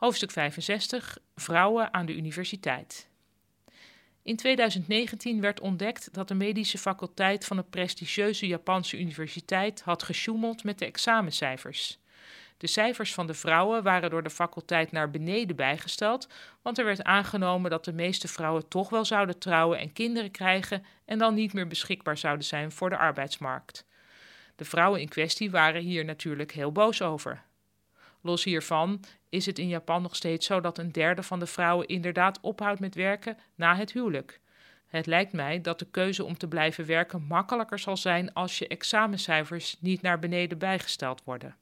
Hoofdstuk 65 Vrouwen aan de universiteit. In 2019 werd ontdekt dat de medische faculteit van een prestigieuze Japanse universiteit had gesjoemeld met de examencijfers. De cijfers van de vrouwen waren door de faculteit naar beneden bijgesteld, want er werd aangenomen dat de meeste vrouwen toch wel zouden trouwen en kinderen krijgen en dan niet meer beschikbaar zouden zijn voor de arbeidsmarkt. De vrouwen in kwestie waren hier natuurlijk heel boos over. Los hiervan is het in Japan nog steeds zo dat een derde van de vrouwen inderdaad ophoudt met werken na het huwelijk. Het lijkt mij dat de keuze om te blijven werken makkelijker zal zijn als je examencijfers niet naar beneden bijgesteld worden.